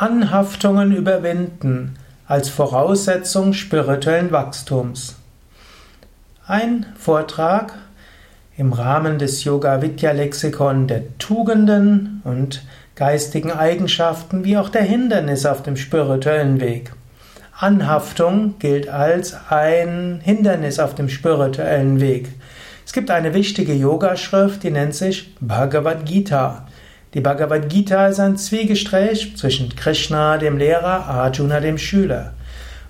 Anhaftungen überwinden als Voraussetzung spirituellen Wachstums. Ein Vortrag im Rahmen des Yoga Vidya Lexikon der Tugenden und geistigen Eigenschaften wie auch der Hindernisse auf dem spirituellen Weg. Anhaftung gilt als ein Hindernis auf dem spirituellen Weg. Es gibt eine wichtige Yogaschrift, die nennt sich Bhagavad Gita. Die Bhagavad Gita ist ein Zwiegesträch zwischen Krishna, dem Lehrer, Arjuna, dem Schüler.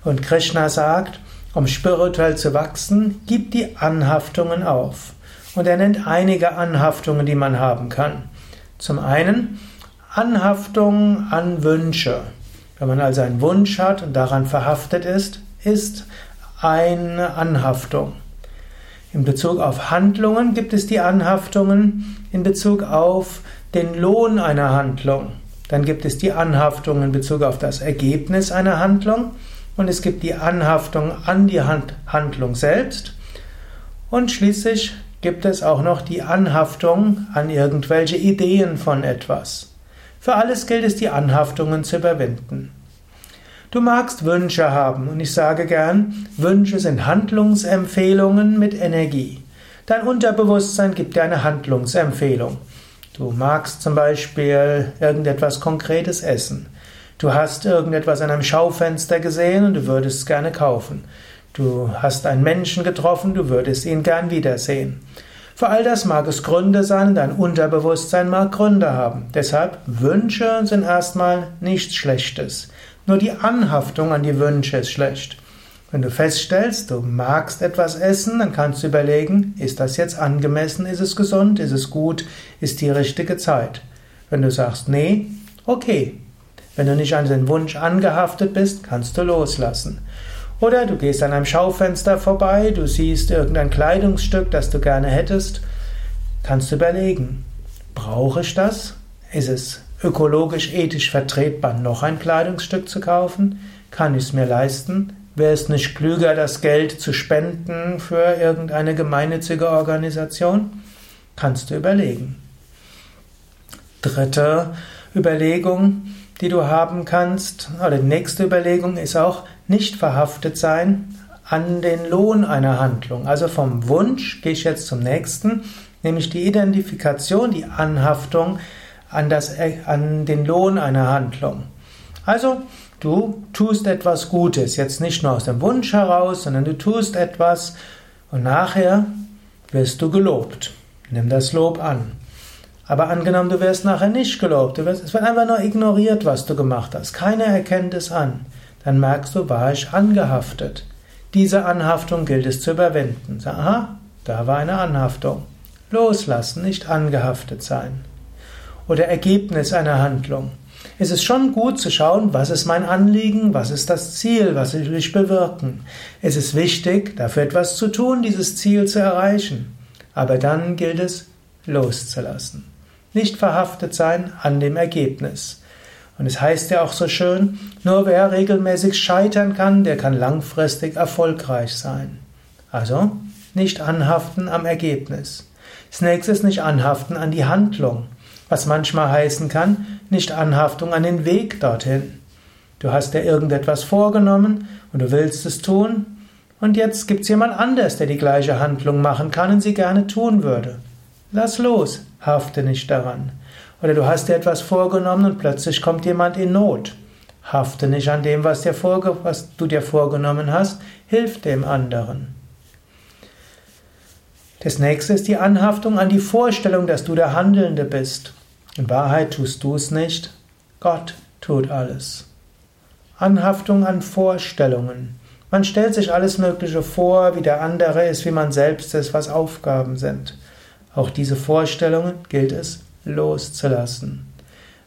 Und Krishna sagt, um spirituell zu wachsen, gib die Anhaftungen auf. Und er nennt einige Anhaftungen, die man haben kann. Zum einen Anhaftung an Wünsche. Wenn man also einen Wunsch hat und daran verhaftet ist, ist eine Anhaftung. In Bezug auf Handlungen gibt es die Anhaftungen in Bezug auf den Lohn einer Handlung. Dann gibt es die Anhaftung in Bezug auf das Ergebnis einer Handlung und es gibt die Anhaftung an die Handlung selbst und schließlich gibt es auch noch die Anhaftung an irgendwelche Ideen von etwas. Für alles gilt es, die Anhaftungen zu überwinden. Du magst Wünsche haben und ich sage gern, Wünsche sind Handlungsempfehlungen mit Energie. Dein Unterbewusstsein gibt dir eine Handlungsempfehlung. Du magst zum Beispiel irgendetwas Konkretes essen. Du hast irgendetwas an einem Schaufenster gesehen und du würdest es gerne kaufen. Du hast einen Menschen getroffen, du würdest ihn gern wiedersehen. Für all das mag es Gründe sein, dein Unterbewusstsein mag Gründe haben. Deshalb Wünsche sind erstmal nichts Schlechtes. Nur die Anhaftung an die Wünsche ist schlecht. Wenn du feststellst, du magst etwas essen, dann kannst du überlegen, ist das jetzt angemessen, ist es gesund, ist es gut, ist die richtige Zeit. Wenn du sagst, nee, okay. Wenn du nicht an den Wunsch angehaftet bist, kannst du loslassen. Oder du gehst an einem Schaufenster vorbei, du siehst irgendein Kleidungsstück, das du gerne hättest, kannst du überlegen, brauche ich das? Ist es ökologisch, ethisch vertretbar, noch ein Kleidungsstück zu kaufen? Kann ich es mir leisten? Wäre es nicht klüger, das Geld zu spenden für irgendeine gemeinnützige Organisation? Kannst du überlegen. Dritte Überlegung, die du haben kannst, oder die nächste Überlegung ist auch, nicht verhaftet sein an den Lohn einer Handlung. Also vom Wunsch gehe ich jetzt zum nächsten, nämlich die Identifikation, die Anhaftung an, das, an den Lohn einer Handlung. Also Du tust etwas Gutes, jetzt nicht nur aus dem Wunsch heraus, sondern du tust etwas und nachher wirst du gelobt. Nimm das Lob an. Aber angenommen, du wirst nachher nicht gelobt, wirst, es wird einfach nur ignoriert, was du gemacht hast. Keiner erkennt es an. Dann merkst du, war ich angehaftet. Diese Anhaftung gilt es zu überwinden. Sag, aha, da war eine Anhaftung. Loslassen, nicht angehaftet sein. Oder Ergebnis einer Handlung ist es schon gut zu schauen, was ist mein Anliegen, was ist das Ziel, was will ich bewirken. Es ist wichtig, dafür etwas zu tun, dieses Ziel zu erreichen. Aber dann gilt es, loszulassen. Nicht verhaftet sein an dem Ergebnis. Und es heißt ja auch so schön, nur wer regelmäßig scheitern kann, der kann langfristig erfolgreich sein. Also nicht anhaften am Ergebnis. Das nächste ist nicht anhaften an die Handlung was manchmal heißen kann, nicht Anhaftung an den Weg dorthin. Du hast dir irgendetwas vorgenommen und du willst es tun, und jetzt gibt es jemand anders, der die gleiche Handlung machen kann und sie gerne tun würde. Lass los, hafte nicht daran. Oder du hast dir etwas vorgenommen und plötzlich kommt jemand in Not. Hafte nicht an dem, was, dir was du dir vorgenommen hast, hilf dem anderen. Das nächste ist die Anhaftung an die Vorstellung, dass du der Handelnde bist. In Wahrheit tust du es nicht, Gott tut alles. Anhaftung an Vorstellungen. Man stellt sich alles Mögliche vor, wie der andere ist, wie man selbst ist, was Aufgaben sind. Auch diese Vorstellungen gilt es loszulassen.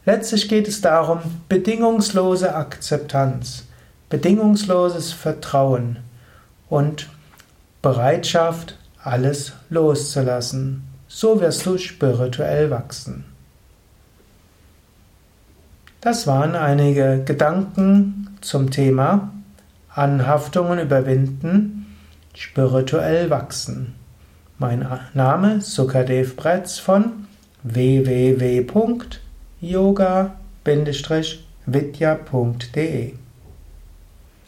Letztlich geht es darum, bedingungslose Akzeptanz, bedingungsloses Vertrauen und Bereitschaft, alles loszulassen. So wirst du spirituell wachsen. Das waren einige Gedanken zum Thema Anhaftungen überwinden, spirituell wachsen. Mein Name Sukadev Bretz von www.yoga-vidya.de vidya.de